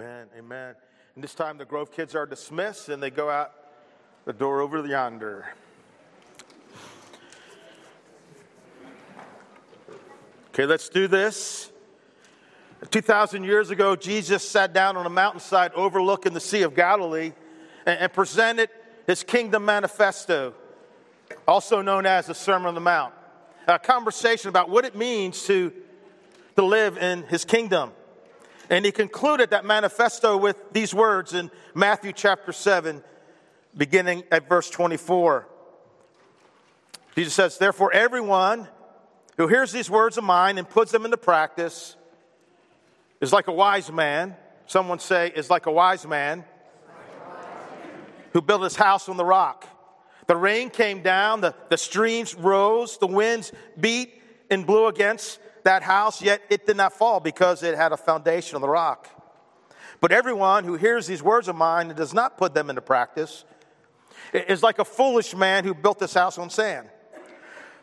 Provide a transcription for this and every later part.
Amen. Amen. And this time the Grove kids are dismissed and they go out the door over yonder. Okay, let's do this. 2,000 years ago, Jesus sat down on a mountainside overlooking the Sea of Galilee and, and presented his kingdom manifesto, also known as the Sermon on the Mount, a conversation about what it means to, to live in his kingdom. And he concluded that manifesto with these words in Matthew chapter 7, beginning at verse 24. Jesus says, Therefore, everyone who hears these words of mine and puts them into practice is like a wise man. Someone say, is like a wise man who built his house on the rock. The rain came down, the, the streams rose, the winds beat and blew against that house, yet it did not fall because it had a foundation on the rock. But everyone who hears these words of mine and does not put them into practice is like a foolish man who built this house on sand.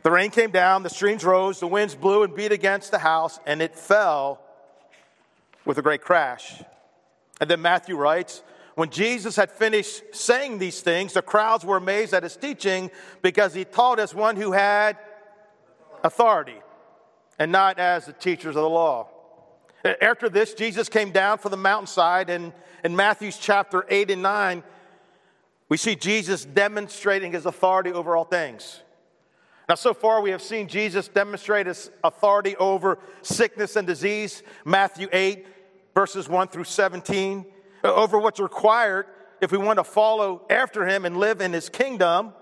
The rain came down, the streams rose, the winds blew and beat against the house, and it fell with a great crash. And then Matthew writes, when Jesus had finished saying these things, the crowds were amazed at his teaching because he taught as one who had authority and not as the teachers of the law. After this, Jesus came down from the mountainside, and in Matthew's chapter 8 and 9, we see Jesus demonstrating his authority over all things. Now, so far, we have seen Jesus demonstrate his authority over sickness and disease, Matthew 8, verses 1 through 17, over what's required if we want to follow after him and live in his kingdom.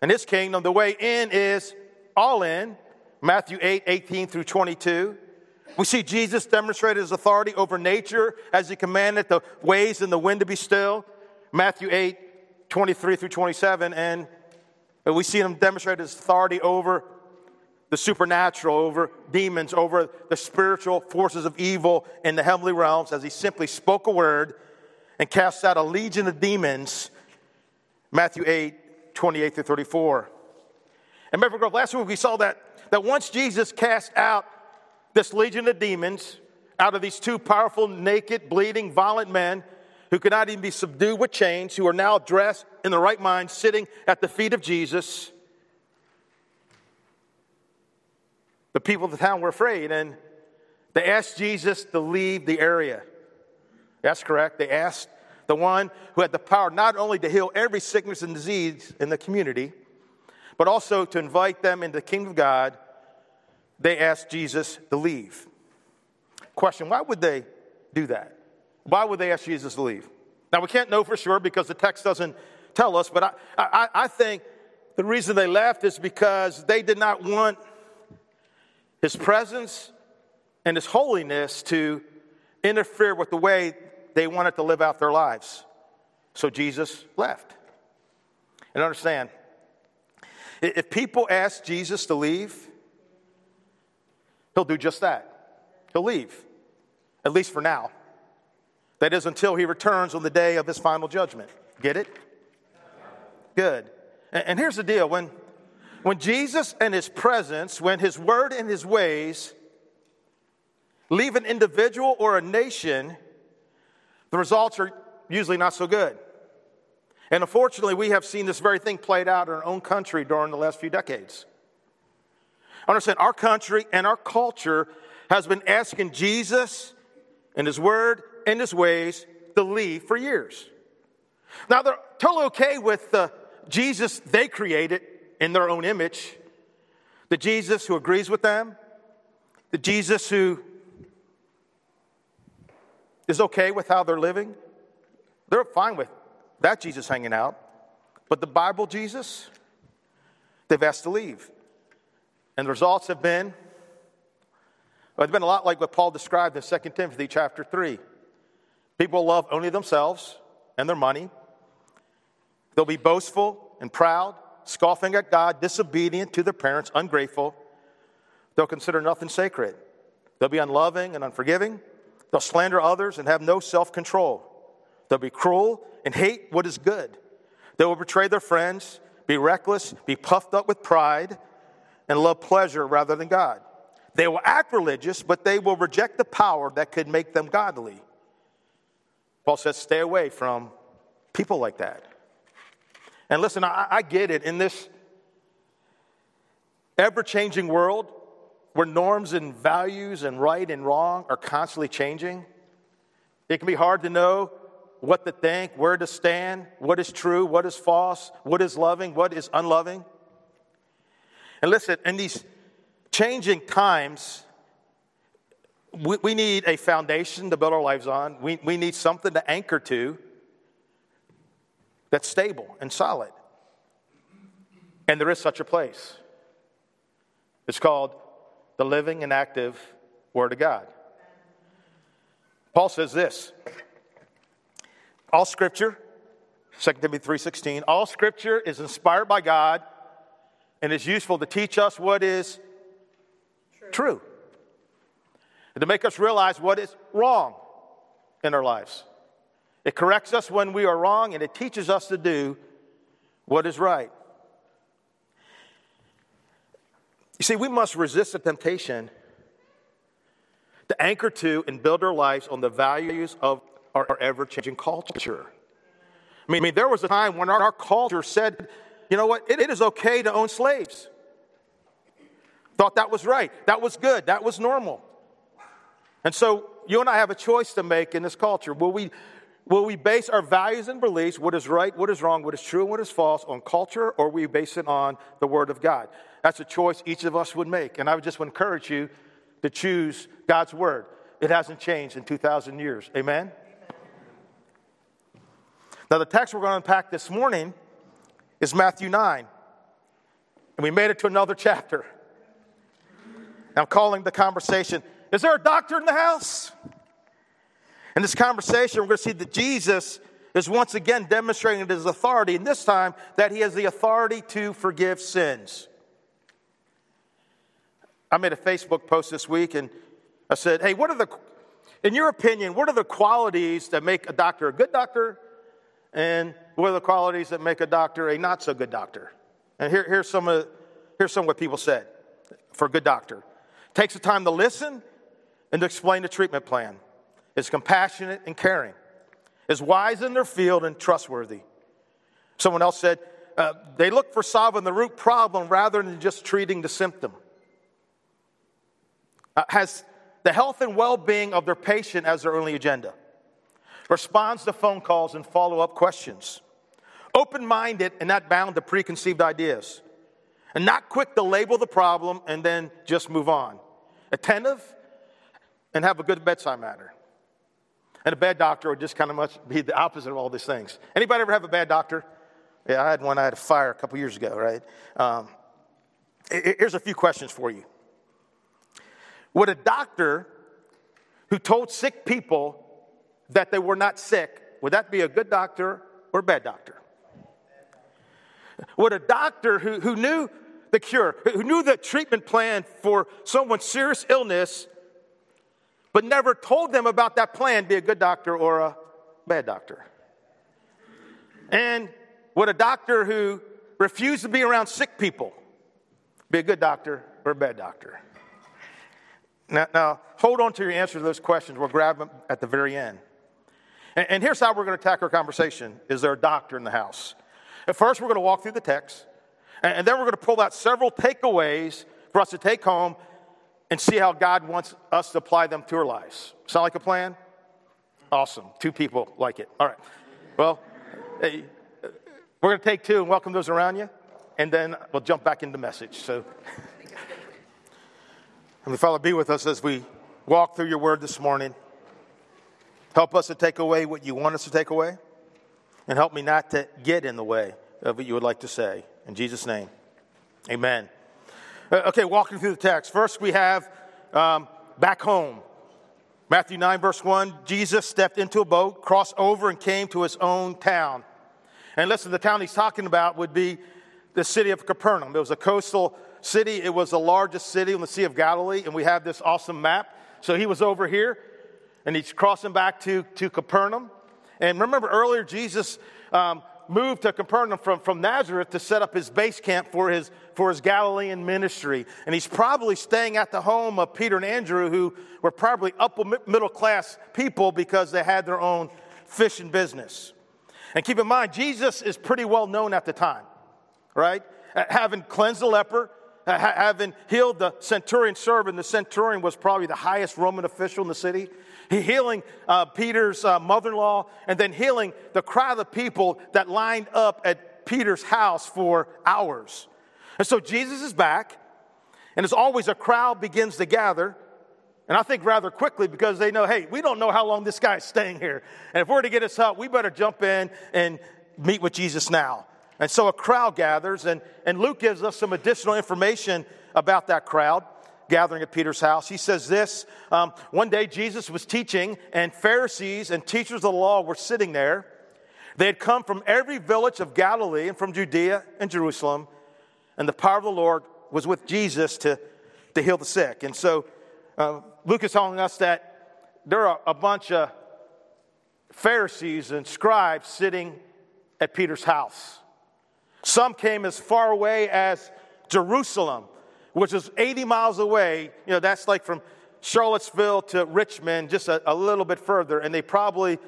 And his kingdom, the way in is all in, Matthew 8, 18 through 22. We see Jesus demonstrate his authority over nature as he commanded the waves and the wind to be still. Matthew 8, 23 through 27. And we see him demonstrate his authority over the supernatural, over demons, over the spiritual forces of evil in the heavenly realms as he simply spoke a word and cast out a legion of demons. Matthew 8, 28 through 34. And remember, last week we saw that that once Jesus cast out this legion of demons out of these two powerful, naked, bleeding, violent men who could not even be subdued with chains, who are now dressed in the right mind, sitting at the feet of Jesus, the people of the town were afraid and they asked Jesus to leave the area. That's correct. They asked the one who had the power not only to heal every sickness and disease in the community, but also to invite them into the kingdom of God, they asked Jesus to leave. Question Why would they do that? Why would they ask Jesus to leave? Now, we can't know for sure because the text doesn't tell us, but I, I, I think the reason they left is because they did not want his presence and his holiness to interfere with the way they wanted to live out their lives. So Jesus left. And understand, if people ask Jesus to leave, he'll do just that. He'll leave, at least for now. That is until he returns on the day of his final judgment. Get it? Good. And here's the deal when, when Jesus and his presence, when his word and his ways leave an individual or a nation, the results are usually not so good. And unfortunately, we have seen this very thing played out in our own country during the last few decades. Understand, our country and our culture has been asking Jesus and His Word and His ways to leave for years. Now, they're totally okay with the Jesus they created in their own image, the Jesus who agrees with them, the Jesus who is okay with how they're living. They're fine with that Jesus hanging out. But the Bible Jesus, they've asked to leave. And the results have been, well, it's been a lot like what Paul described in 2 Timothy chapter 3. People love only themselves and their money. They'll be boastful and proud, scoffing at God, disobedient to their parents, ungrateful. They'll consider nothing sacred. They'll be unloving and unforgiving. They'll slander others and have no self control. They'll be cruel and hate what is good. They will betray their friends, be reckless, be puffed up with pride, and love pleasure rather than God. They will act religious, but they will reject the power that could make them godly. Paul says, stay away from people like that. And listen, I, I get it. In this ever changing world where norms and values and right and wrong are constantly changing, it can be hard to know what to think, where to stand, what is true, what is false, what is loving, what is unloving. And listen, in these changing times, we, we need a foundation to build our lives on. We, we need something to anchor to that's stable and solid. And there is such a place. It's called the living and active Word of God. Paul says this all scripture 2 timothy 3.16 all scripture is inspired by god and is useful to teach us what is true. true and to make us realize what is wrong in our lives it corrects us when we are wrong and it teaches us to do what is right you see we must resist the temptation to anchor to and build our lives on the values of our ever changing culture. I mean, I mean, there was a time when our, our culture said, you know what, it, it is okay to own slaves. Thought that was right, that was good, that was normal. And so you and I have a choice to make in this culture. Will we, will we base our values and beliefs, what is right, what is wrong, what is true, and what is false, on culture, or we base it on the Word of God? That's a choice each of us would make. And I would just encourage you to choose God's Word. It hasn't changed in 2,000 years. Amen? Now, the text we're going to unpack this morning is Matthew 9. And we made it to another chapter. I'm calling the conversation, Is there a doctor in the house? In this conversation, we're going to see that Jesus is once again demonstrating his authority, and this time that he has the authority to forgive sins. I made a Facebook post this week and I said, Hey, what are the, in your opinion, what are the qualities that make a doctor a good doctor and what are the qualities that make a doctor a not so good doctor? And here, here's, some of, here's some of what people said for a good doctor. Takes the time to listen and to explain the treatment plan. Is compassionate and caring. Is wise in their field and trustworthy. Someone else said, uh, they look for solving the root problem rather than just treating the symptom. Uh, has the health and well being of their patient as their only agenda responds to phone calls and follow up questions, open minded and not bound to preconceived ideas, and not quick to label the problem and then just move on, attentive and have a good bedside manner. And a bad doctor would just kind of much be the opposite of all these things. Anybody ever have a bad doctor? Yeah, I had one. I had a fire a couple years ago, right? Um, here's a few questions for you. Would a doctor who told sick people that they were not sick, would that be a good doctor or a bad doctor? Would a doctor who, who knew the cure, who knew the treatment plan for someone's serious illness, but never told them about that plan, be a good doctor or a bad doctor? And would a doctor who refused to be around sick people be a good doctor or a bad doctor? Now, now hold on to your answer to those questions. We'll grab them at the very end. And, and here's how we're going to attack our conversation Is there a doctor in the house? At first, we're going to walk through the text, and, and then we're going to pull out several takeaways for us to take home and see how God wants us to apply them to our lives. Sound like a plan? Awesome. Two people like it. All right. Well, hey, we're going to take two and welcome those around you, and then we'll jump back into message. So, Heavenly Father, be with us as we walk through your word this morning. Help us to take away what you want us to take away, and help me not to get in the way of what you would like to say. In Jesus' name, amen. Uh, okay, walking through the text. First, we have um, back home. Matthew 9, verse 1 Jesus stepped into a boat, crossed over, and came to his own town. And listen, the town he's talking about would be the city of Capernaum. It was a coastal city, it was the largest city on the Sea of Galilee, and we have this awesome map. So he was over here and he's crossing back to, to Capernaum. And remember earlier, Jesus um, moved to Capernaum from, from Nazareth to set up his base camp for his, for his Galilean ministry. And he's probably staying at the home of Peter and Andrew, who were probably upper middle class people because they had their own fishing business. And keep in mind, Jesus is pretty well known at the time, right? Having cleansed the leper, having healed the centurion servant. The centurion was probably the highest Roman official in the city. He healing uh, Peter's uh, mother in law, and then healing the crowd of the people that lined up at Peter's house for hours. And so Jesus is back, and as always, a crowd begins to gather. And I think rather quickly because they know, hey, we don't know how long this guy's staying here. And if we're to get his help, we better jump in and meet with Jesus now. And so a crowd gathers, and, and Luke gives us some additional information about that crowd gathering at Peter's house. He says this um, One day Jesus was teaching, and Pharisees and teachers of the law were sitting there. They had come from every village of Galilee and from Judea and Jerusalem, and the power of the Lord was with Jesus to, to heal the sick. And so uh, Luke is telling us that there are a bunch of Pharisees and scribes sitting at Peter's house. Some came as far away as Jerusalem, which is 80 miles away. You know, that's like from Charlottesville to Richmond, just a, a little bit further. And they probably,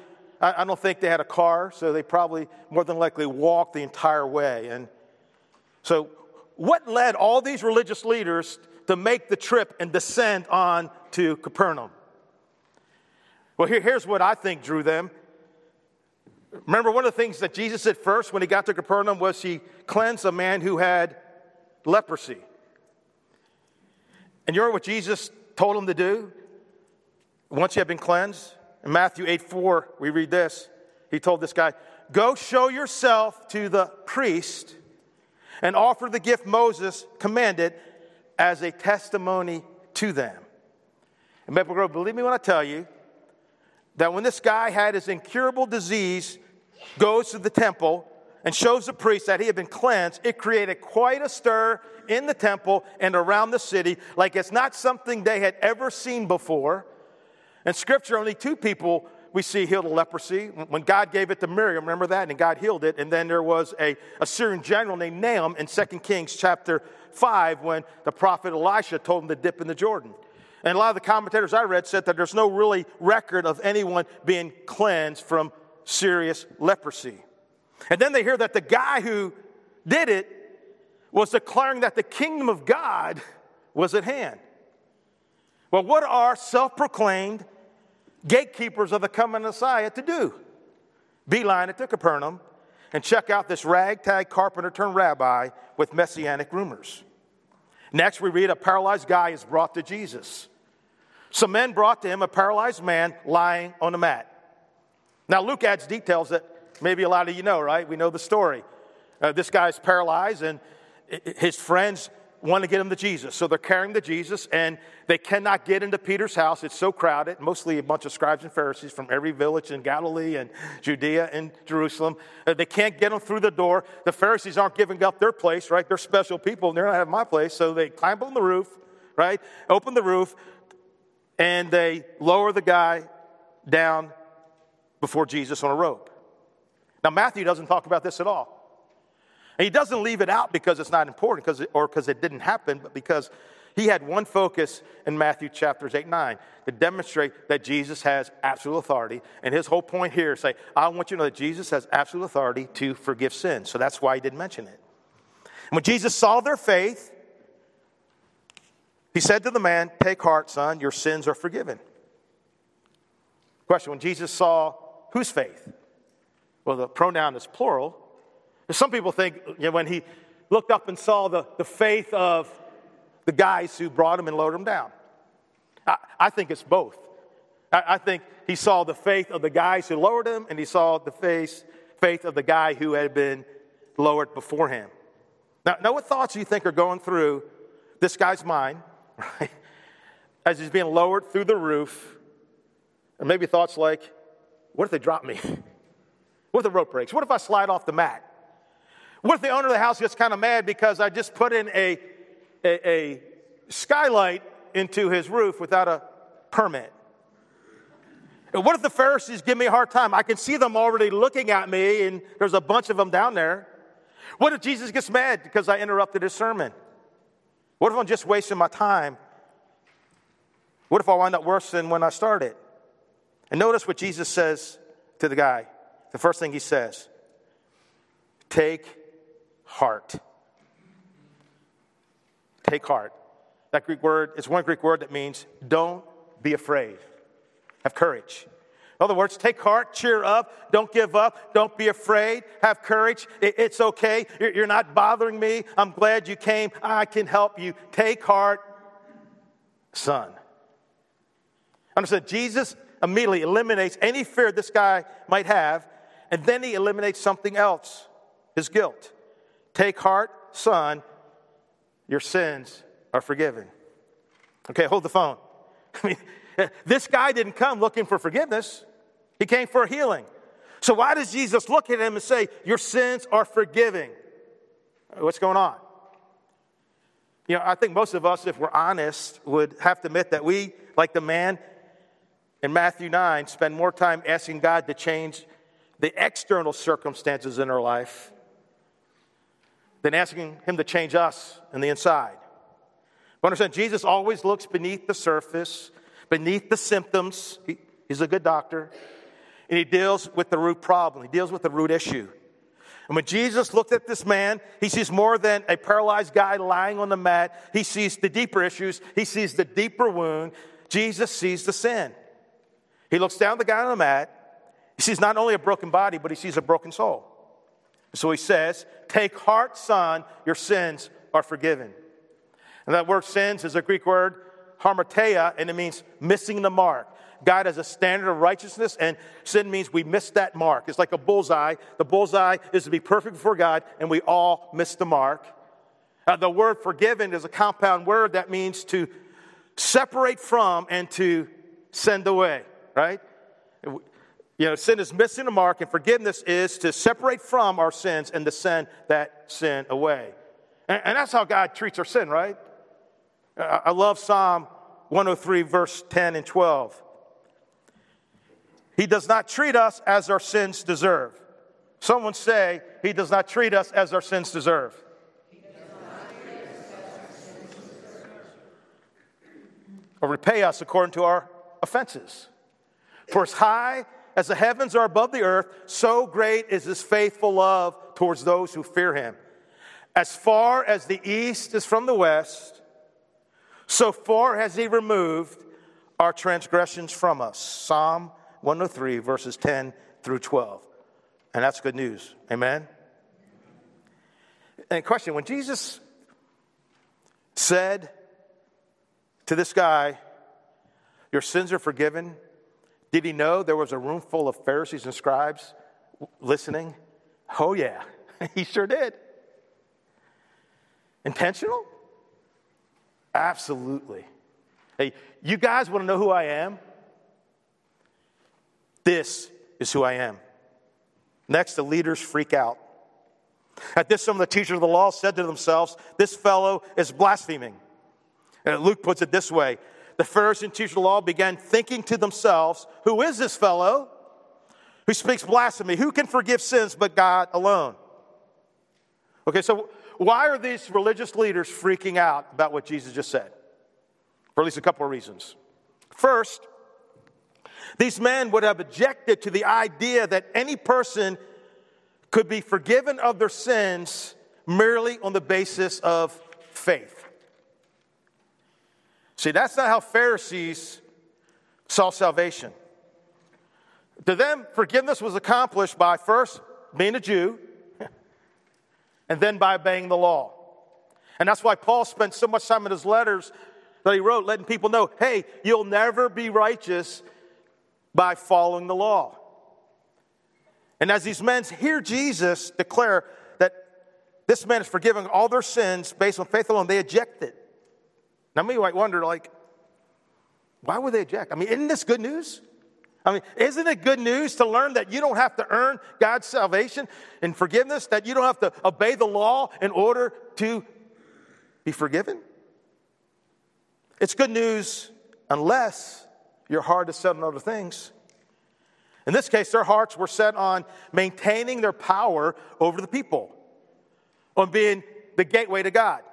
I, I, don't think they had a car, so they probably more than likely walked the entire way. And so, what led all these religious leaders to make the trip and descend on to Capernaum? Well, here, here's what I think drew them. Remember, one of the things that Jesus did first when he got to Capernaum was he cleansed a man who had leprosy. And you know what Jesus told him to do once he had been cleansed? In Matthew 8 4, we read this. He told this guy, Go show yourself to the priest and offer the gift Moses commanded as a testimony to them. And Maple Grove, believe me when I tell you, that when this guy had his incurable disease, goes to the temple and shows the priest that he had been cleansed, it created quite a stir in the temple and around the city, like it's not something they had ever seen before. In scripture, only two people we see healed of leprosy. When God gave it to Miriam, remember that? And God healed it. And then there was a Assyrian general named Naaman in 2 Kings chapter 5 when the prophet Elisha told him to dip in the Jordan. And a lot of the commentators I read said that there's no really record of anyone being cleansed from serious leprosy. And then they hear that the guy who did it was declaring that the kingdom of God was at hand. Well, what are self proclaimed gatekeepers of the coming Messiah to do? Beeline to Capernaum and check out this ragtag carpenter turned rabbi with messianic rumors. Next, we read a paralyzed guy is brought to Jesus. Some men brought to him a paralyzed man lying on a mat. Now, Luke adds details that maybe a lot of you know, right? We know the story. Uh, this guy's paralyzed, and his friends want to get him to Jesus. So they're carrying the Jesus, and they cannot get into Peter's house. It's so crowded, mostly a bunch of scribes and Pharisees from every village in Galilee and Judea and Jerusalem. Uh, they can't get him through the door. The Pharisees aren't giving up their place, right? They're special people, and they're not having my place. So they climb on the roof, right? Open the roof, and they lower the guy down before Jesus on a rope. Now, Matthew doesn't talk about this at all. And he doesn't leave it out because it's not important because or because it didn't happen, but because he had one focus in Matthew chapters 8 9 to demonstrate that Jesus has absolute authority. And his whole point here is say, I want you to know that Jesus has absolute authority to forgive sins. So that's why he didn't mention it. And when Jesus saw their faith, he said to the man, Take heart, son, your sins are forgiven. Question When Jesus saw whose faith? Well, the pronoun is plural. Some people think you know, when he looked up and saw the, the faith of the guys who brought him and lowered him down. I, I think it's both. I, I, think he saw the faith of the guys who lowered him, and he saw the face, faith of the guy who had been lowered before him. Now, now, what thoughts do you think are going through this guy's mind, right? As he's being lowered through the roof, and maybe thoughts like, what if they drop me? What if the rope breaks? What if I slide off the mat? What if the owner of the house gets kind of mad because I just put in a, a, a skylight into his roof without a permit? What if the Pharisees give me a hard time? I can see them already looking at me, and there's a bunch of them down there. What if Jesus gets mad because I interrupted his sermon? What if I'm just wasting my time? What if I wind up worse than when I started? And notice what Jesus says to the guy, the first thing he says, take heart. Take heart. That Greek word is one Greek word that means don't be afraid. Have courage. In other words, take heart, cheer up, don't give up, don't be afraid, have courage. It's okay. You're not bothering me. I'm glad you came. I can help you. Take heart, son. Understand, Jesus immediately eliminates any fear this guy might have, and then he eliminates something else his guilt. Take heart, son, your sins are forgiven. Okay, hold the phone. I mean, this guy didn't come looking for forgiveness. He came for healing. So, why does Jesus look at him and say, Your sins are forgiving? What's going on? You know, I think most of us, if we're honest, would have to admit that we, like the man in Matthew 9, spend more time asking God to change the external circumstances in our life than asking Him to change us in the inside. But understand, Jesus always looks beneath the surface, beneath the symptoms. He, he's a good doctor and he deals with the root problem, he deals with the root issue. And when Jesus looked at this man, he sees more than a paralyzed guy lying on the mat. He sees the deeper issues, he sees the deeper wound. Jesus sees the sin. He looks down the guy on the mat. He sees not only a broken body, but he sees a broken soul. So he says, Take heart, son, your sins are forgiven. And that word sins is a Greek word, hamartia, and it means missing the mark. God has a standard of righteousness, and sin means we miss that mark. It's like a bullseye. The bullseye is to be perfect before God, and we all miss the mark. Uh, the word forgiven is a compound word that means to separate from and to send away, right? You know, sin is missing the mark, and forgiveness is to separate from our sins and to send that sin away. And, and that's how God treats our sin, right? I, I love Psalm 103, verse 10 and 12. He does not treat us as our sins deserve. Someone say, He does not treat us as our sins deserve. Or repay us according to our offenses. For as high as the heavens are above the earth, so great is his faithful love towards those who fear him. As far as the east is from the west, so far has he removed our transgressions from us. Psalm 103, verses 10 through 12. And that's good news. Amen? And question when Jesus said to this guy, Your sins are forgiven, did he know there was a room full of Pharisees and scribes listening? Oh, yeah, he sure did. Intentional? Absolutely. Hey, you guys want to know who I am? This is who I am. Next, the leaders freak out. At this, some of the teachers of the law said to themselves, This fellow is blaspheming. And Luke puts it this way The Pharisees and teachers of the law began thinking to themselves, Who is this fellow who speaks blasphemy? Who can forgive sins but God alone? Okay, so why are these religious leaders freaking out about what Jesus just said? For at least a couple of reasons. First, these men would have objected to the idea that any person could be forgiven of their sins merely on the basis of faith. See, that's not how Pharisees saw salvation. To them, forgiveness was accomplished by first being a Jew and then by obeying the law. And that's why Paul spent so much time in his letters that he wrote, letting people know hey, you'll never be righteous by following the law. And as these men hear Jesus declare that this man is forgiving all their sins based on faith alone, they eject it. Now, me might wonder, like, why would they eject? I mean, isn't this good news? I mean, isn't it good news to learn that you don't have to earn God's salvation and forgiveness, that you don't have to obey the law in order to be forgiven? It's good news unless your heart is set on other things. In this case, their hearts were set on maintaining their power over the people, on being the gateway to God.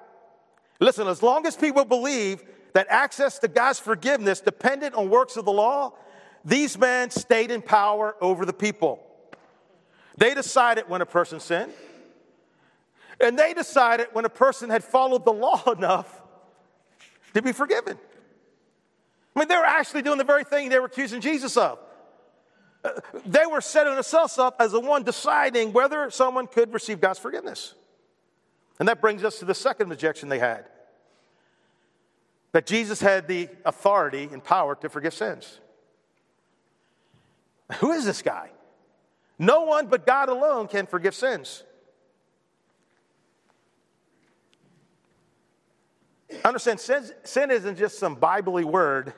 Listen, as long as people believe that access to God's forgiveness depended on works of the law, these men stayed in power over the people. They decided when a person sinned, and they decided when a person had followed the law enough to be forgiven. I mean, they were actually doing the very thing they were accusing Jesus of. Uh, they were setting themselves up as the one deciding whether someone could receive God's forgiveness. And that brings us to the second objection they had that Jesus had the authority and power to forgive sins. Who is this guy? No one but God alone can forgive sins. Understand, sin, sin isn't just some biblically word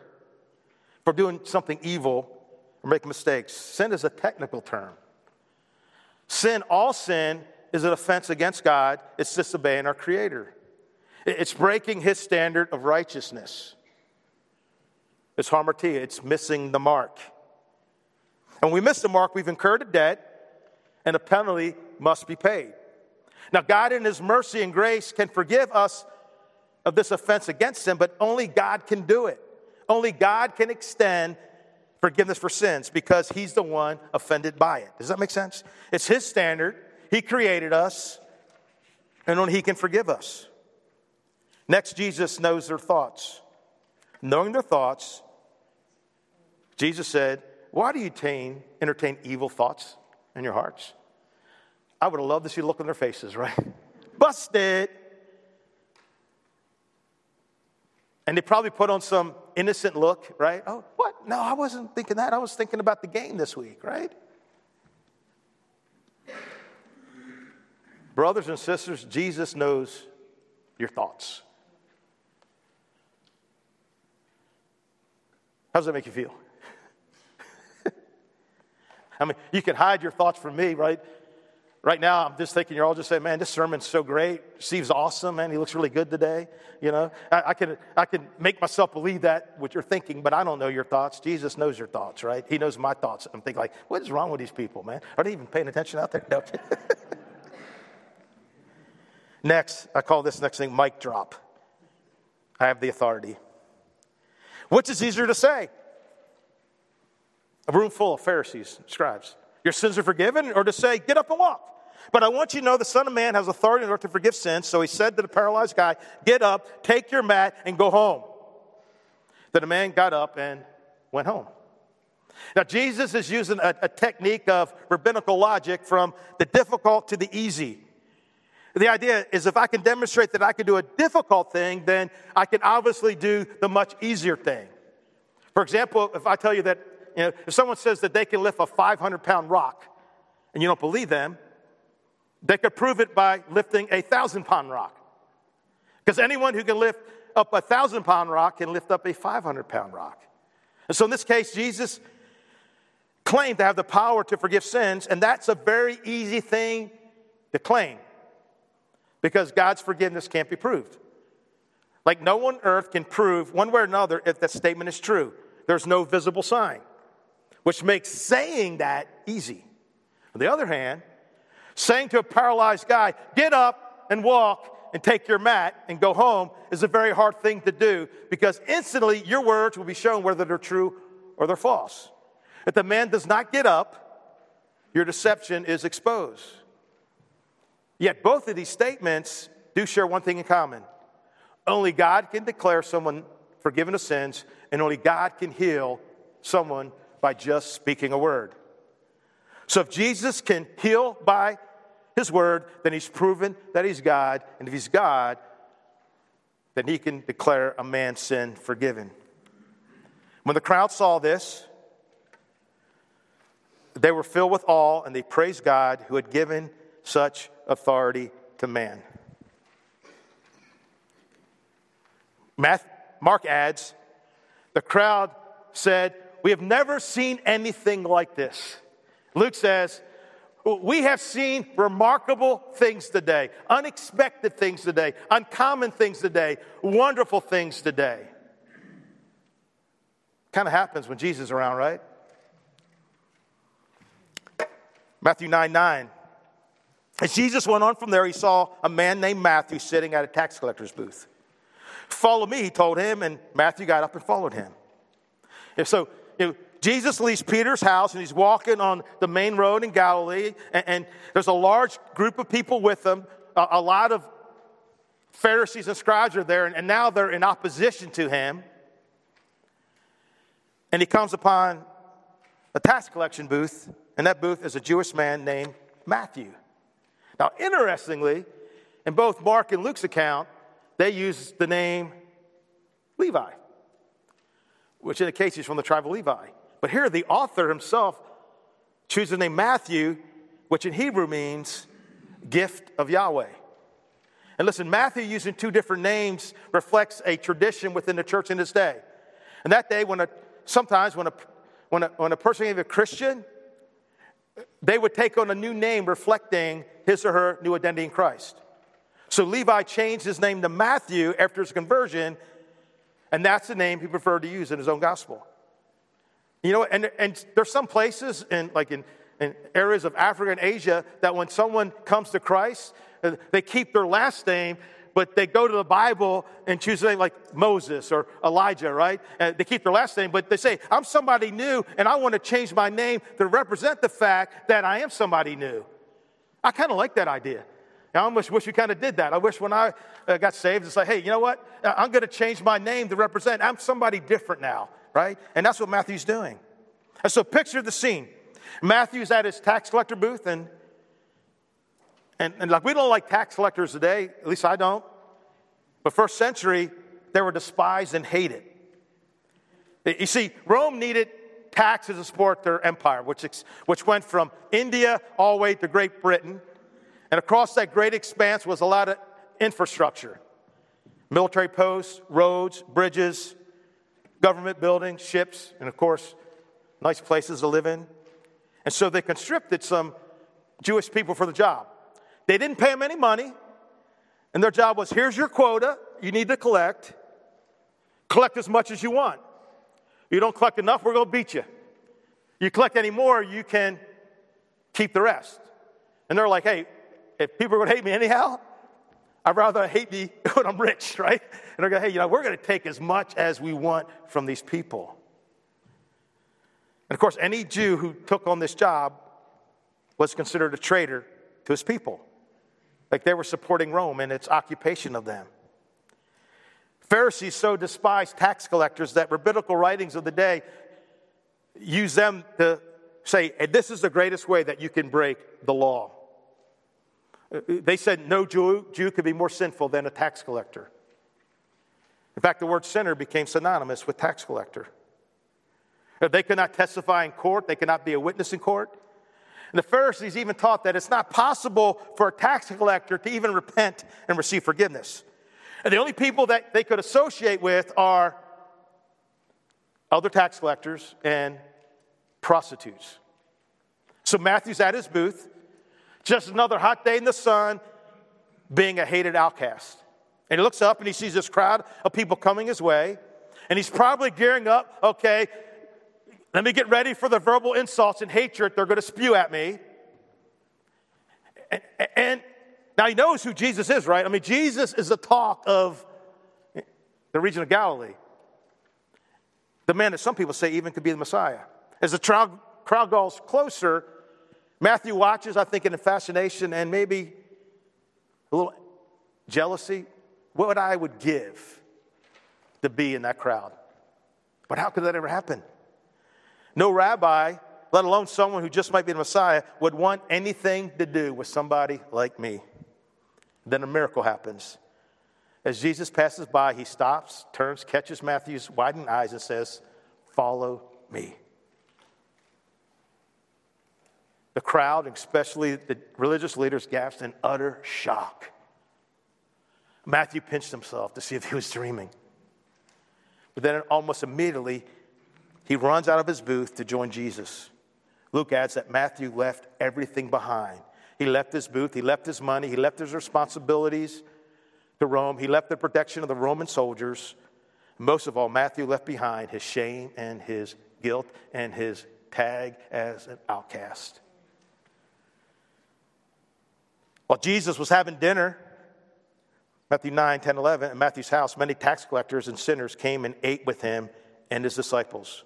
for doing something evil or making mistakes. Sin is a technical term. Sin, all sin, is an offense against God. It's disobeying our Creator. It's breaking His standard of righteousness. It's hamartia. It's missing the mark. And when we miss the mark, we've incurred a debt, and a penalty must be paid. Now, God, in His mercy and grace, can forgive us of this offense against Him, but only God can do it. Only God can extend forgiveness for sins because He's the one offended by it. Does that make sense? It's His standard, He created us, and only He can forgive us. Next, Jesus knows their thoughts. Knowing their thoughts, Jesus said, Why do you entertain, entertain evil thoughts in your hearts? I would have loved to see the look on their faces, right? Busted. And they probably put on some innocent look, right? Oh, what? No, I wasn't thinking that. I was thinking about the game this week, right? Brothers and sisters, Jesus knows your thoughts. How does that make you feel? I mean, you can hide your thoughts from me, right? Right now, I'm just thinking you're all just saying, man, this sermon's so great. Steve's awesome, man. He looks really good today. You know, I, I, can, I can make myself believe that, what you're thinking, but I don't know your thoughts. Jesus knows your thoughts, right? He knows my thoughts. I'm thinking, like, what is wrong with these people, man? Are they even paying attention out there? No. next, I call this next thing mic drop. I have the authority. Which is easier to say? A room full of Pharisees, scribes. Your sins are forgiven, or to say, get up and walk. But I want you to know the Son of Man has authority in order to forgive sins. So he said to the paralyzed guy, Get up, take your mat, and go home. Then the man got up and went home. Now, Jesus is using a, a technique of rabbinical logic from the difficult to the easy. The idea is if I can demonstrate that I can do a difficult thing, then I can obviously do the much easier thing. For example, if I tell you that, you know, if someone says that they can lift a 500 pound rock and you don't believe them, they could prove it by lifting a thousand pound rock. Because anyone who can lift up a thousand pound rock can lift up a 500 pound rock. And so in this case, Jesus claimed to have the power to forgive sins, and that's a very easy thing to claim because God's forgiveness can't be proved. Like no one on earth can prove one way or another if that statement is true. There's no visible sign, which makes saying that easy. On the other hand, saying to a paralyzed guy, get up and walk and take your mat and go home is a very hard thing to do because instantly your words will be shown whether they're true or they're false. If the man does not get up, your deception is exposed. Yet both of these statements do share one thing in common. Only God can declare someone forgiven of sins, and only God can heal someone by just speaking a word. So if Jesus can heal by his word, then he's proven that he's God. And if he's God, then he can declare a man's sin forgiven. When the crowd saw this, they were filled with awe and they praised God who had given such authority to man. Mark adds, the crowd said, We have never seen anything like this. Luke says, we have seen remarkable things today, unexpected things today, uncommon things today, wonderful things today. Kind of happens when Jesus is around, right? Matthew 9 9. As Jesus went on from there, he saw a man named Matthew sitting at a tax collector's booth. Follow me, he told him, and Matthew got up and followed him. And so, you know, Jesus leaves Peter's house and he's walking on the main road in Galilee, and, and there's a large group of people with him. A, a, lot of Pharisees and scribes are there, and, and now they're in opposition to him. And he comes upon a tax collection booth, and that booth is a Jewish man named Matthew. Now, interestingly, in both Mark and Luke's account, they use the name Levi, which indicates he's from the tribe of Levi. But here, the author himself chooses the name Matthew, which in Hebrew means gift of Yahweh. And listen, Matthew using two different names reflects a tradition within the church in this day. And that day, when a, sometimes when a, when a, when a person became a Christian, they would take on a new name reflecting his or her new identity in Christ. So Levi changed his name to Matthew after his conversion, and that's the name he preferred to use in his own gospel. You know, and, and there's some places in like in, in areas of Africa and Asia that when someone comes to Christ, uh, they keep their last name, but they go to the Bible and choose name like Moses or Elijah, right? And they keep their last name, but they say, I'm somebody new and I want to change my name to represent the fact that I am somebody new. I kind of like that idea. I almost wish we kind of did that. I wish when I uh, got saved, it's like, hey, you know what? Uh, I'm going to change my name to represent. I'm somebody different now, right? And that's what Matthew's doing. And so picture the scene. Matthew's at his tax collector booth, and, and, and like we don't like tax collectors today, at least I don't. But first century, they were despised and hated. You see, Rome needed taxes to support their empire, which, which went from India all the way to Great Britain and across that great expanse was a lot of infrastructure military posts, roads, bridges, government buildings, ships, and of course, nice places to live in. And so they conscripted some Jewish people for the job. They didn't pay them any money, and their job was here's your quota, you need to collect. Collect as much as you want. You don't collect enough, we're going to beat you. You collect any more, you can keep the rest. And they're like, hey, if people are going to hate me anyhow, I'd rather hate me when I'm rich, right? And they're going, hey, you know, we're going to take as much as we want from these people. And of course, any Jew who took on this job was considered a traitor to his people. Like they were supporting Rome and its occupation of them. Pharisees so despised tax collectors that rabbinical writings of the day use them to say, this is the greatest way that you can break the law. They said no Jew, Jew could be more sinful than a tax collector. In fact, the word sinner became synonymous with tax collector. They could not testify in court, they could not be a witness in court. And the Pharisees even taught that it's not possible for a tax collector to even repent and receive forgiveness. And the only people that they could associate with are other tax collectors and prostitutes. So Matthew's at his booth. Just another hot day in the sun, being a hated outcast. And he looks up and he sees this crowd of people coming his way. And he's probably gearing up, okay, let me get ready for the verbal insults and hatred they're going to spew at me. And, and now he knows who Jesus is, right? I mean, Jesus is the talk of the region of Galilee. The man that some people say even could be the Messiah. As the crowd, crowd goes closer, Matthew watches, I think, in fascination and maybe a little jealousy. What I would give to be in that crowd. But how could that ever happen? No rabbi, let alone someone who just might be the Messiah, would want anything to do with somebody like me. Then a miracle happens. As Jesus passes by, he stops, turns, catches Matthew's widened eyes, and says, Follow me. The crowd, especially the religious leaders, gasped in utter shock. Matthew pinched himself to see if he was dreaming. But then almost immediately, he runs out of his booth to join Jesus. Luke adds that Matthew left everything behind. He left his booth, he left his money, he left his responsibilities to Rome, he left the protection of the Roman soldiers. Most of all, Matthew left behind his shame and his guilt and his tag as an outcast. While Jesus was having dinner, Matthew 9, 10, 11, at Matthew's house, many tax collectors and sinners came and ate with him and his disciples.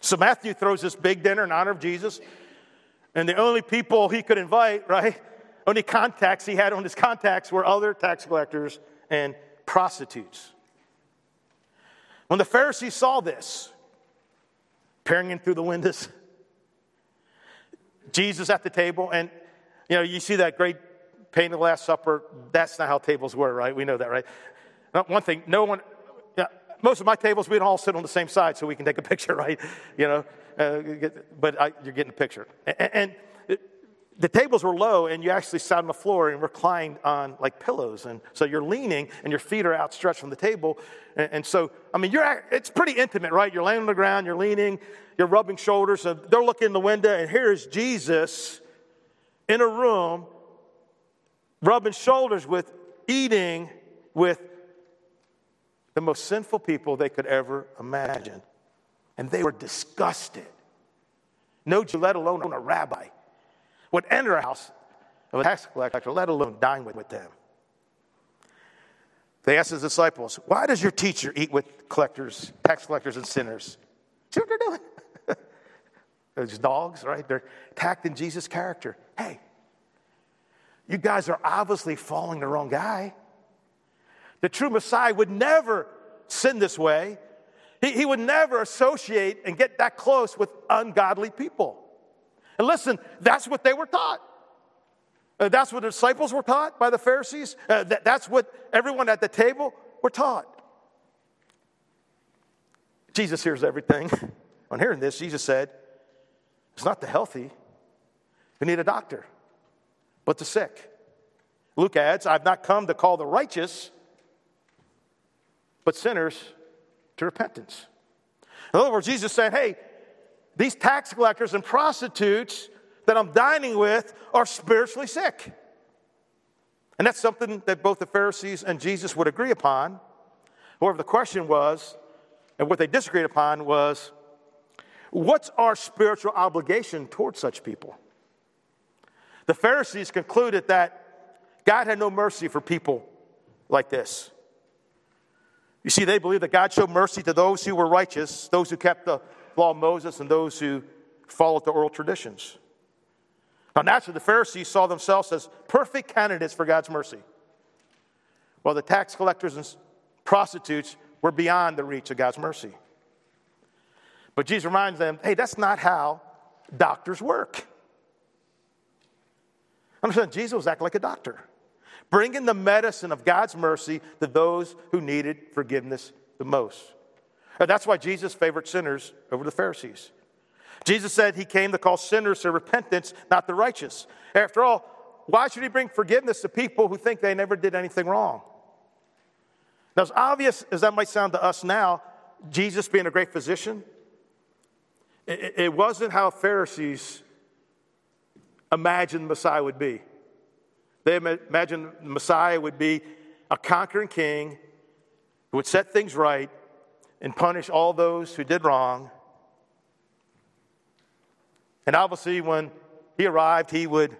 So Matthew throws this big dinner in honor of Jesus, and the only people he could invite, right? Only contacts he had on his contacts were other tax collectors and prostitutes. When the Pharisees saw this, peering in through the windows, Jesus at the table, and you know, you see that great painted Last Supper. That's not how tables were, right? We know that, right? One thing, no one, most of my tables, we don't all sit on the same side so we can take a picture, right? You know, uh, but I, you're getting a picture. And, and the tables were low, and you actually sat on the floor and reclined on like pillows. And so you're leaning, and your feet are outstretched from the table. And, and so, I mean, you're, it's pretty intimate, right? You're laying on the ground, you're leaning, you're rubbing shoulders, and they're looking in the window, and here's Jesus in a room rubbing shoulders with, eating with the most sinful people they could ever imagine. And they were disgusted. No Jew, let alone a rabbi would enter a house of a tax collector, let alone dine with, them. They asked his disciples, Why does your teacher eat with collectors, tax collectors, and sinners? See what they're doing? Those dogs, right? They're attacking Jesus' character. Hey, you guys are obviously following the wrong guy. The true Messiah would never sin this way. He, he would never associate and get that close with ungodly people. And listen, that's what they were taught. Uh, that's what the disciples were taught by the Pharisees. Uh, that, that's what everyone at the table were taught. Jesus hears everything. On hearing this, Jesus said, It's not the healthy who need a doctor, but the sick. Luke adds, I've not come to call the righteous, but sinners to repentance. In other words, Jesus said, Hey, these tax collectors and prostitutes that I'm dining with are spiritually sick. And that's something that both the Pharisees and Jesus would agree upon. However, the question was, and what they disagreed upon was, what's our spiritual obligation towards such people? The Pharisees concluded that God had no mercy for people like this. You see, they believed that God showed mercy to those who were righteous, those who kept the law of Moses and those who followed the oral traditions. Now, naturally, the Pharisees saw themselves as perfect candidates for God's mercy, while the tax collectors and prostitutes were beyond the reach of God's mercy. But Jesus reminds them hey, that's not how doctors work. i Understand, Jesus was acting like a doctor, bringing the medicine of God's mercy to those who needed forgiveness the most. And That's why Jesus favored sinners over the Pharisees. Jesus said he came to call sinners to repentance, not the righteous. After all, why should he bring forgiveness to people who think they never did anything wrong? Now, as obvious as that might sound to us now, Jesus being a great physician, it, wasn't how Pharisees imagined Messiah would be. They imagined the Messiah would be a conquering king who would set things right and punish all those who did wrong. And obviously, when he arrived, he would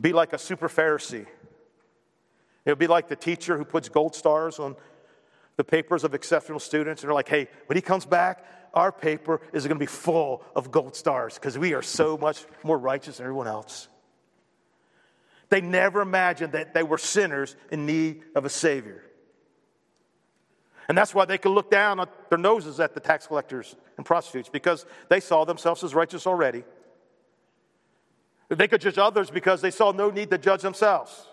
be like a super Pharisee. It would be like the teacher who puts gold stars on the papers of exceptional students. And they're like, hey, when he comes back, our paper is going to be full of gold stars because we are so much more righteous than everyone else. They never imagined that they were sinners in need of a Savior. And that's why they could look down on their noses at the tax collectors and prostitutes because they saw themselves as righteous already. They could judge others because they saw no need to judge themselves.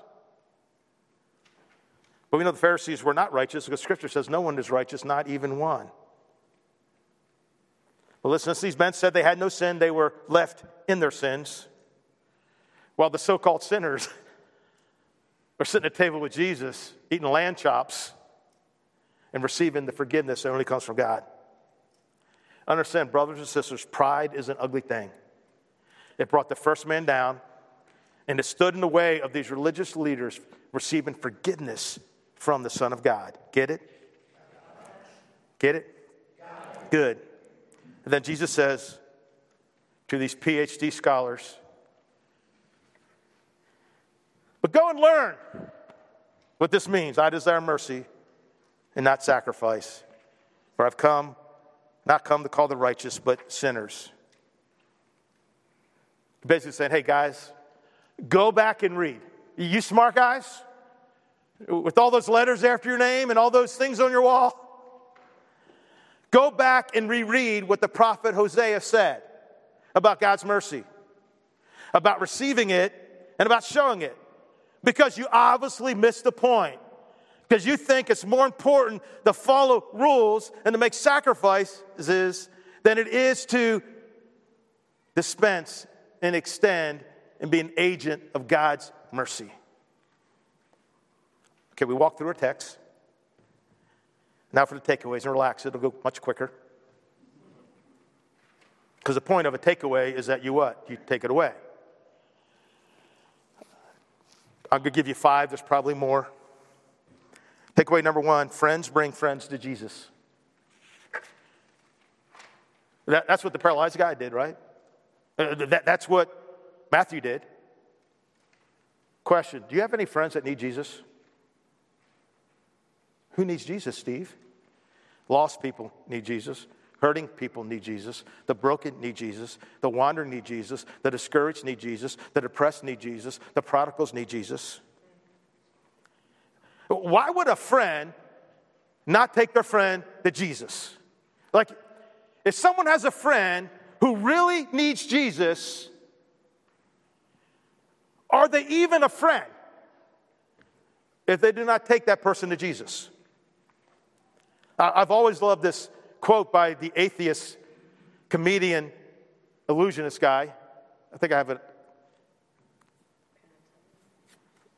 But we know the Pharisees were not righteous because Scripture says no one is righteous, not even one. Well, listen, these men said they had no sin, they were left in their sins, while the so called sinners are sitting at a table with Jesus eating lamb chops and receiving the forgiveness that only comes from God. Understand, brothers and sisters, pride is an ugly thing. It brought the first man down, and it stood in the way of these religious leaders receiving forgiveness from the Son of God. Get it? Get it? Good. And then Jesus says to these PhD scholars, but go and learn what this means. I desire mercy and not sacrifice. For I've come not come to call the righteous, but sinners. Basically saying, hey guys, go back and read. You smart guys? With all those letters after your name and all those things on your wall? Go back and reread what the prophet Hosea said about God's mercy, about receiving it, and about showing it. Because you obviously missed the point. Because you think it's more important to follow rules and to make sacrifices than it is to dispense and extend and be an agent of God's mercy. Okay, we walk through our text. Now for the takeaways, and relax, it'll go much quicker. Because the point of a takeaway is that you what? You take it away. I'm going to give you five, there's probably more. Takeaway number one friends bring friends to Jesus. That, that's what the paralyzed guy did, right? Uh, that, that's what Matthew did. Question Do you have any friends that need Jesus? Who needs Jesus, Steve? Lost people need Jesus. Hurting people need Jesus. The broken need Jesus. The wandering need Jesus. The discouraged need Jesus. The depressed need Jesus. The prodigals need Jesus. Why would a friend not take their friend to Jesus? Like, if someone has a friend who really needs Jesus, are they even a friend if they do not take that person to Jesus? I've always loved this quote by the atheist comedian, illusionist guy. I think I have it.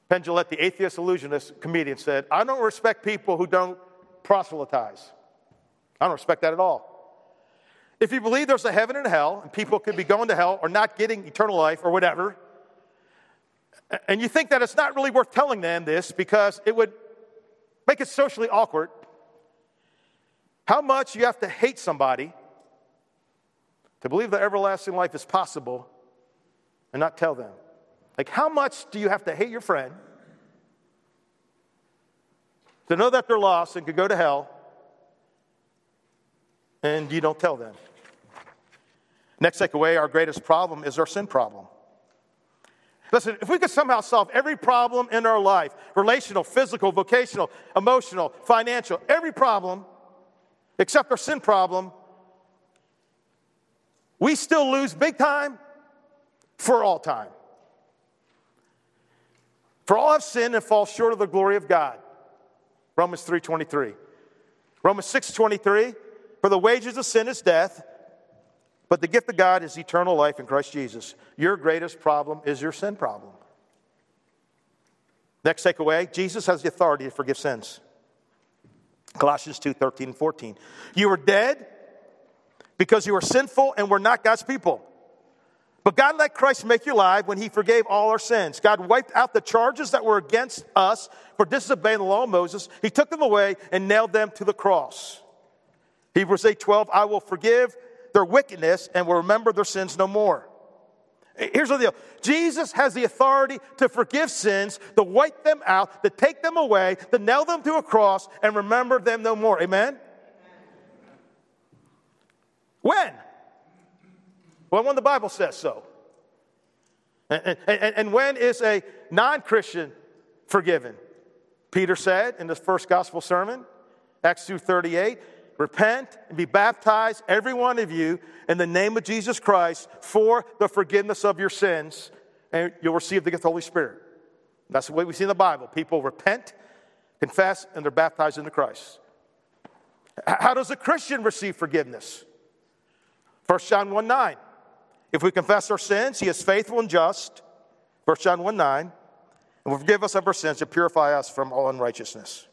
Penn Jillette, the atheist illusionist comedian, said, I don't respect people who don't proselytize. I don't respect that at all. If you believe there's a heaven and hell, and people could be going to hell or not getting eternal life or whatever, and you think that it's not really worth telling them this because it would make it socially awkward, how much you have to hate somebody to believe that everlasting life is possible and not tell them? Like, how much do you have to hate your friend to know that they're lost and could go to hell and you don't tell them? Next takeaway our greatest problem is our sin problem. Listen, if we could somehow solve every problem in our life relational, physical, vocational, emotional, financial every problem except our sin problem, we still lose big time for all time. For all have sinned and fall short of the glory of God. Romans 3:23. Romans 6:23, for the wages of sin is death, but the gift of God is eternal life in Christ Jesus. Your greatest problem is your sin problem. Next takeaway, Jesus has the authority to forgive sins. Colossians 2 13 and 14. You were dead because you were sinful and were not God's people. But God let Christ make you alive when he forgave all our sins. God wiped out the charges that were against us for disobeying the law of Moses. He took them away and nailed them to the cross. Hebrews 8 12, I will forgive their wickedness and will remember their sins no more. Here's the deal Jesus has the authority to forgive sins, to wipe them out, to take them away, to nail them to a cross, and remember them no more. Amen? When? Well, when the Bible says so. And, and, and when is a non Christian forgiven? Peter said in the first gospel sermon, Acts 2:38, repent and be baptized, every one of you, in the name of Jesus Christ for the forgiveness of your sins, and you'll receive the gift of the Holy Spirit. That's the way we see in the Bible. People repent, confess, and they're baptized into Christ. How does a Christian receive forgiveness? 1 John 1 9. If we confess our sins, he is faithful and just. 1 John 1 9. And will forgive us of our sins and purify us from all unrighteousness.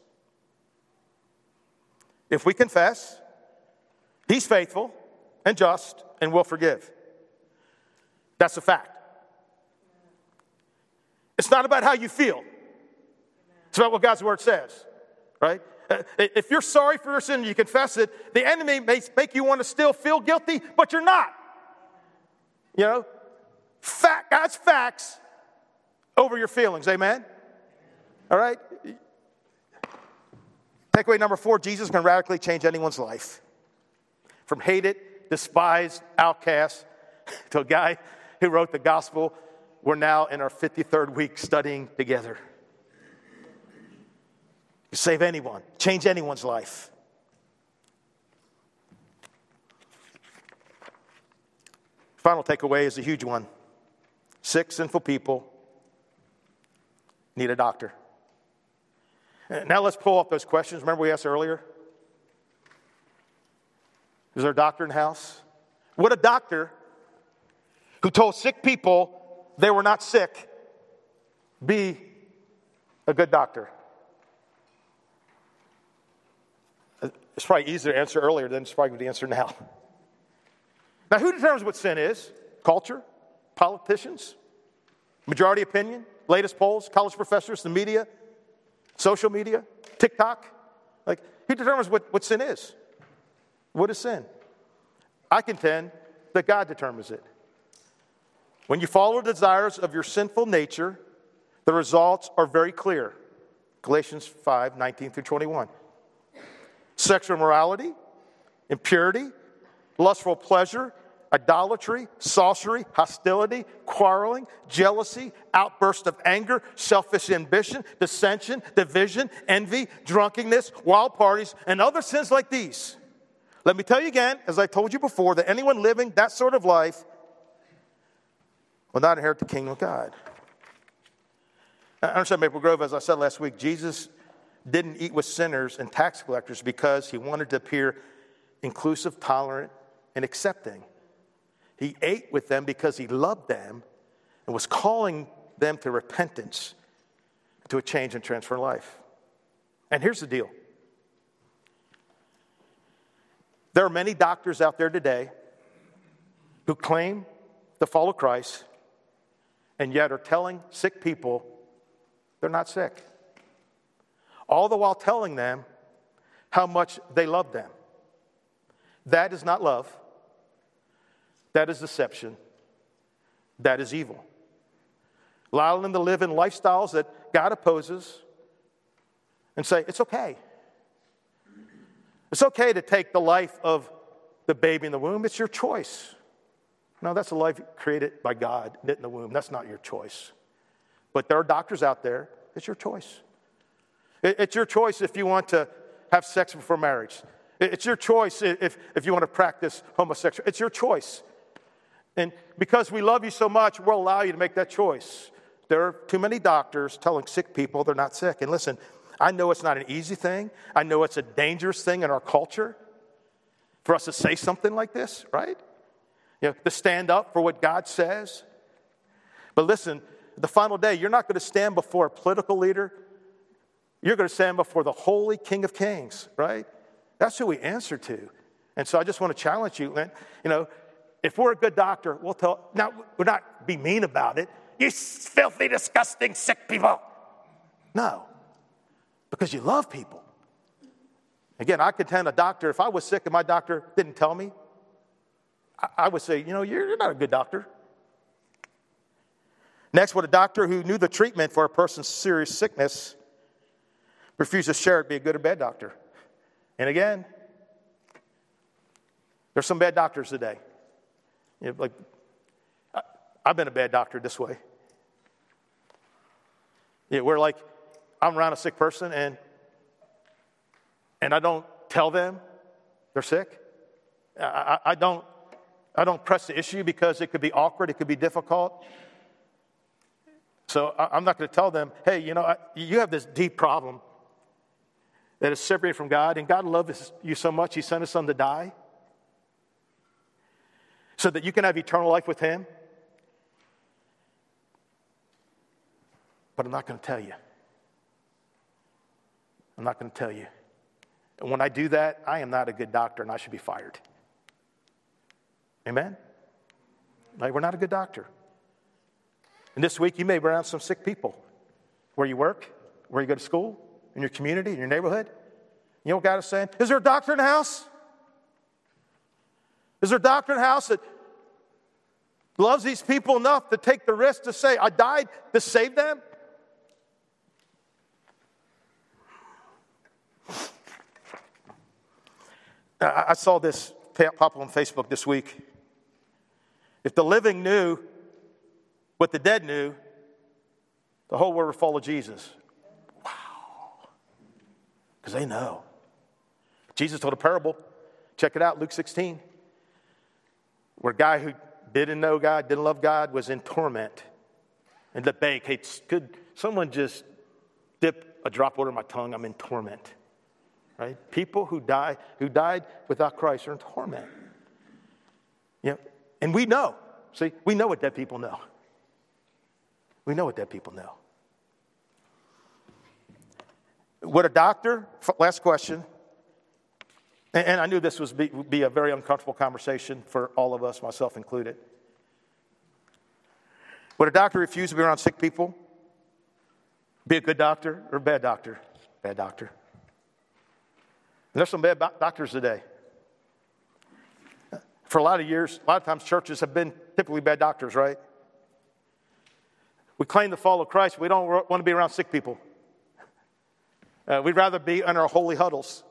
If we confess, He's faithful and just and will forgive. That's a fact. It's not about how you feel, it's about what God's word says, right? Uh, if you're sorry for your sin and you confess it, the enemy may make you want to still feel guilty, but you're not. You know, fact, God's facts over your feelings, amen? All right? Takeaway number four Jesus can radically change anyone's life. from hated, despised, outcast to a guy who wrote the gospel. We're now in our 53rd week studying together. You save anyone, change anyone's life. Final takeaway is a huge one. Sick, sinful people need a doctor. Uh, now let's pull up those questions. Remember we asked earlier? Is there a doctor in the house? Would a doctor who told sick people they were not sick be a good doctor? Uh, it's probably easier to answer earlier than it's probably to answer now. Now, who determines what sin is? Culture? Politicians? Majority opinion? Latest polls? College professors? The media? Social media? TikTok? Like, who determines what, what sin is? What is sin? I contend that God determines it. When you follow the desires of your sinful nature, the results are very clear. Galatians 5 19 through 21. Sexual morality, impurity, lustful pleasure, idolatry, sorcery, hostility, quarreling, jealousy, outburst of anger, selfish ambition, dissension, division, envy, drunkenness, wild parties, and other sins like these let me tell you again, as I told you before, that anyone living that sort of life will not inherit the kingdom of God. I understand Maple Grove, as I said last week, Jesus didn't eat with sinners and tax collectors because he wanted to appear inclusive, tolerant, and accepting. He ate with them because he loved them and was calling them to repentance, to a change and transfer life. And here's the deal There are many doctors out there today who claim to follow Christ and yet are telling sick people they're not sick. All the while telling them how much they love them. That is not love. That is deception. That is evil. Allowing them to live in lifestyles that God opposes and say, it's okay. It's okay to take the life of the baby in the womb, it's your choice. No, that's a life created by God, knit in the womb. That's not your choice. But there are doctors out there, it's your choice. It's your choice if you want to have sex before marriage. It's your choice if, if you want to practice homosexuality. It's your choice. And because we love you so much, we'll allow you to make that choice. There are too many doctors telling sick people they're not sick. And listen, I know it's not an easy thing. I know it's a dangerous thing in our culture for us to say something like this, right? You know, to stand up for what God says. But listen, the final day, you're not going to stand before a political leader. You're going to stand before the holy King of Kings, right? That's who we answer to. And so I just want to challenge you, you know, if we're a good doctor, we'll tell, now, we'll not be mean about it. You filthy, disgusting, sick people. No because you love people. Again, I contend a doctor, if I was sick and my doctor didn't tell me, I, I would say, you know, you're, you're not a good doctor. Next, would a doctor who knew the treatment for a person's serious sickness refuse to share it be a good or bad doctor? And again, there's some bad doctors today. You know, like, I, have been a bad doctor this way. Yeah, we're like, I'm around a sick person and and I don't tell them they're sick. I, I, I don't I don't press the issue because it could be awkward, it could be difficult. So I, am not going to tell them, hey, you know, I, you have this deep problem that is separated from God, and God loves you so much, He sent His Son to die so that you can have eternal life with Him. But I'm not going to tell you. I'm not going to tell you. And when I do that, I am not a good doctor and I should be fired. Amen? Like, we're not a good doctor. And this week, you may be around some sick people where you work, where you go to school, in your community, in your neighborhood. You know what God is saying? Is there a doctor in the house? Is there a doctor in the house that loves these people enough to take the risk to say, I died to save them? I saw this pop up on Facebook this week. If the living knew what the dead knew, the whole world would follow Jesus. Wow. Because they know. Jesus told a parable. Check it out, Luke 16, where a guy who didn't know God, didn't love God, was in torment. And the bank, hey, could someone just dip a drop water in my tongue? I'm in torment. Right? People who die, who died without Christ are in torment. You know, and we know. See, we know what dead people know. We know what dead people know. Would a doctor, last question, and I knew this would be, be a very uncomfortable conversation for all of us, myself included. Would a doctor refuse to be around sick people? Be a good doctor or a bad doctor? Bad doctor. And there's some bad doctors today. For a lot of years, a lot of times churches have been typically bad doctors, right? We claim to follow Christ, we don't want to be around sick people. Uh, we'd rather be in our holy huddles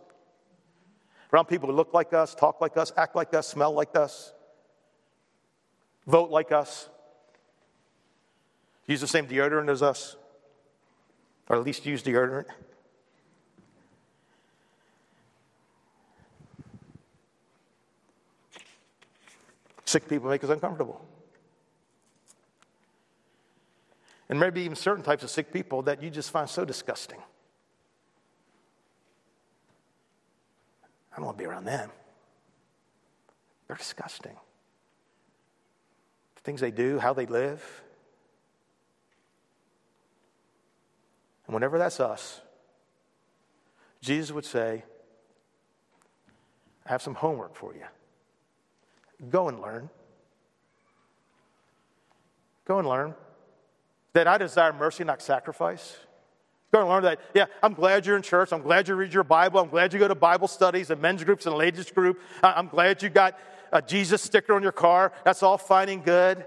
around people who look like us, talk like us, act like us, smell like us, vote like us, use the same deodorant as us, or at least use deodorant. Sick people make us uncomfortable. And maybe even certain types of sick people that you just find so disgusting. I don't want to be around them. They're disgusting. The things they do, how they live. And whenever that's us, Jesus would say, I have some homework for you. Go and learn. Go and learn that I desire mercy, not sacrifice. Go and learn that. Yeah, I'm glad you're in church. I'm glad you read your Bible. I'm glad you go to Bible studies and men's groups and ladies' group. I'm glad you got a Jesus sticker on your car. That's all fine and good.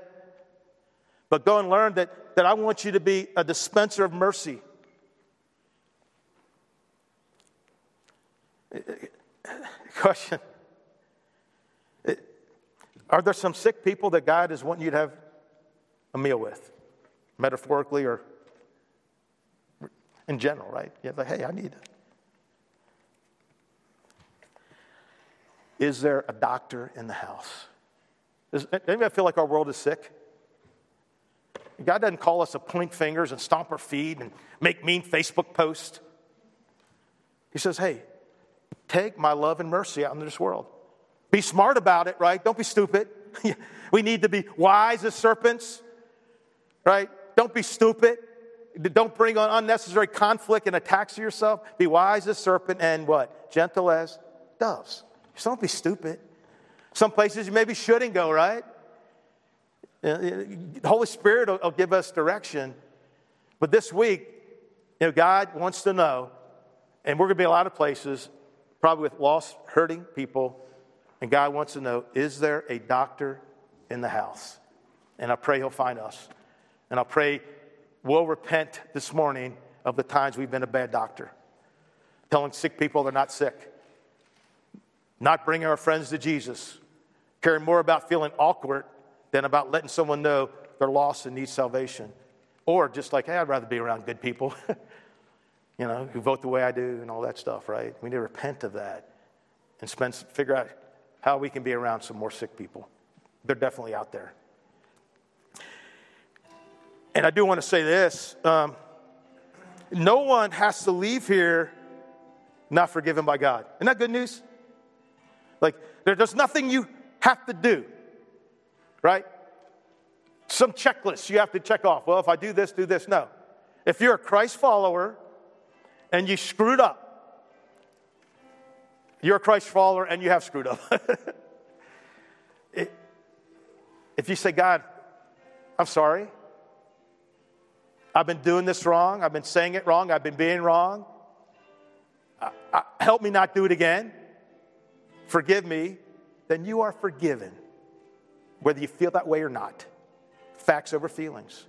But go and learn that, that I want you to be a dispenser of mercy. Question Are there some sick people that God is wanting you to have a meal with, metaphorically or in general, right? You're like, hey, I need it. Is there a doctor in the house? Does anybody feel like our world is sick? God doesn't call us to point fingers and stomp our feet and make mean Facebook posts. He says, hey, take my love and mercy out into this world. Be smart about it, right? Don't be stupid. we need to be wise as serpents, right? Don't be stupid. Don't bring on unnecessary conflict and attacks to yourself. Be wise as serpent and what? Gentle as doves. So don't be stupid. Some places you maybe shouldn't go, right? The Holy Spirit will, will give us direction. But this week, you know, God wants to know, and we're going to be a lot of places, probably with lost, hurting people, and God wants to know, is there a doctor in the house? And I pray He'll find us. And I pray we'll repent this morning of the times we've been a bad doctor, telling sick people they're not sick, not bringing our friends to Jesus, caring more about feeling awkward than about letting someone know they're lost and need salvation. Or just like, hey, I'd rather be around good people, you know, who vote the way I do and all that stuff, right? We need to repent of that and spend, figure out how we can be around some more sick people. They're definitely out there. And I do want to say this um, no one has to leave here not forgiven by God. Isn't that good news? Like, there, there's nothing you have to do, right? Some checklist you have to check off. Well, if I do this, do this. No. If you're a Christ follower and you screwed up, you're a Christ follower and you have screwed up. it, if you say, God, I'm sorry, I've been doing this wrong. I've been saying it wrong. I've been being wrong. I, I, help me not do it again. Forgive me. Then you are forgiven, whether you feel that way or not. Facts over feelings.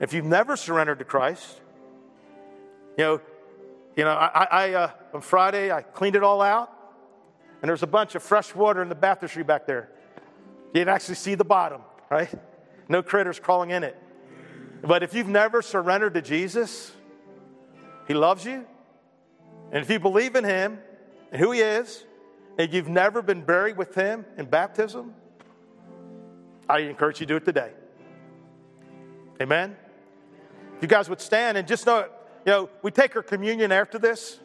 If you've never surrendered to Christ, you know, you know, I, I uh, on Friday I cleaned it all out, and there's a bunch of fresh water in the baptistry back there. You can actually see the bottom, right? No critters crawling in it. But if you've never surrendered to Jesus, He loves you. And if you believe in Him and who He is, and you've never been buried with Him in baptism, I encourage you to do it today. Amen? If you guys would stand and just know, you know, we take our communion after this.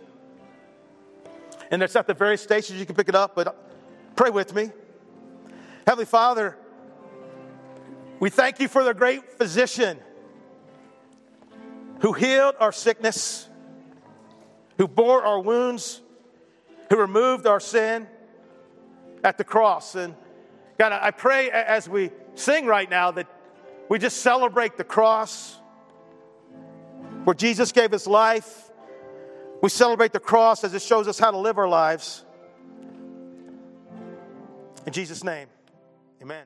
And it's at the various stations you can pick it up, but pray with me. Heavenly Father, we thank you for the great physician who healed our sickness, who bore our wounds, who removed our sin at the cross. And God, I pray as we sing right now that we just celebrate the cross where Jesus gave his life. We celebrate the cross as it shows us how to live our lives. In Jesus' name, amen.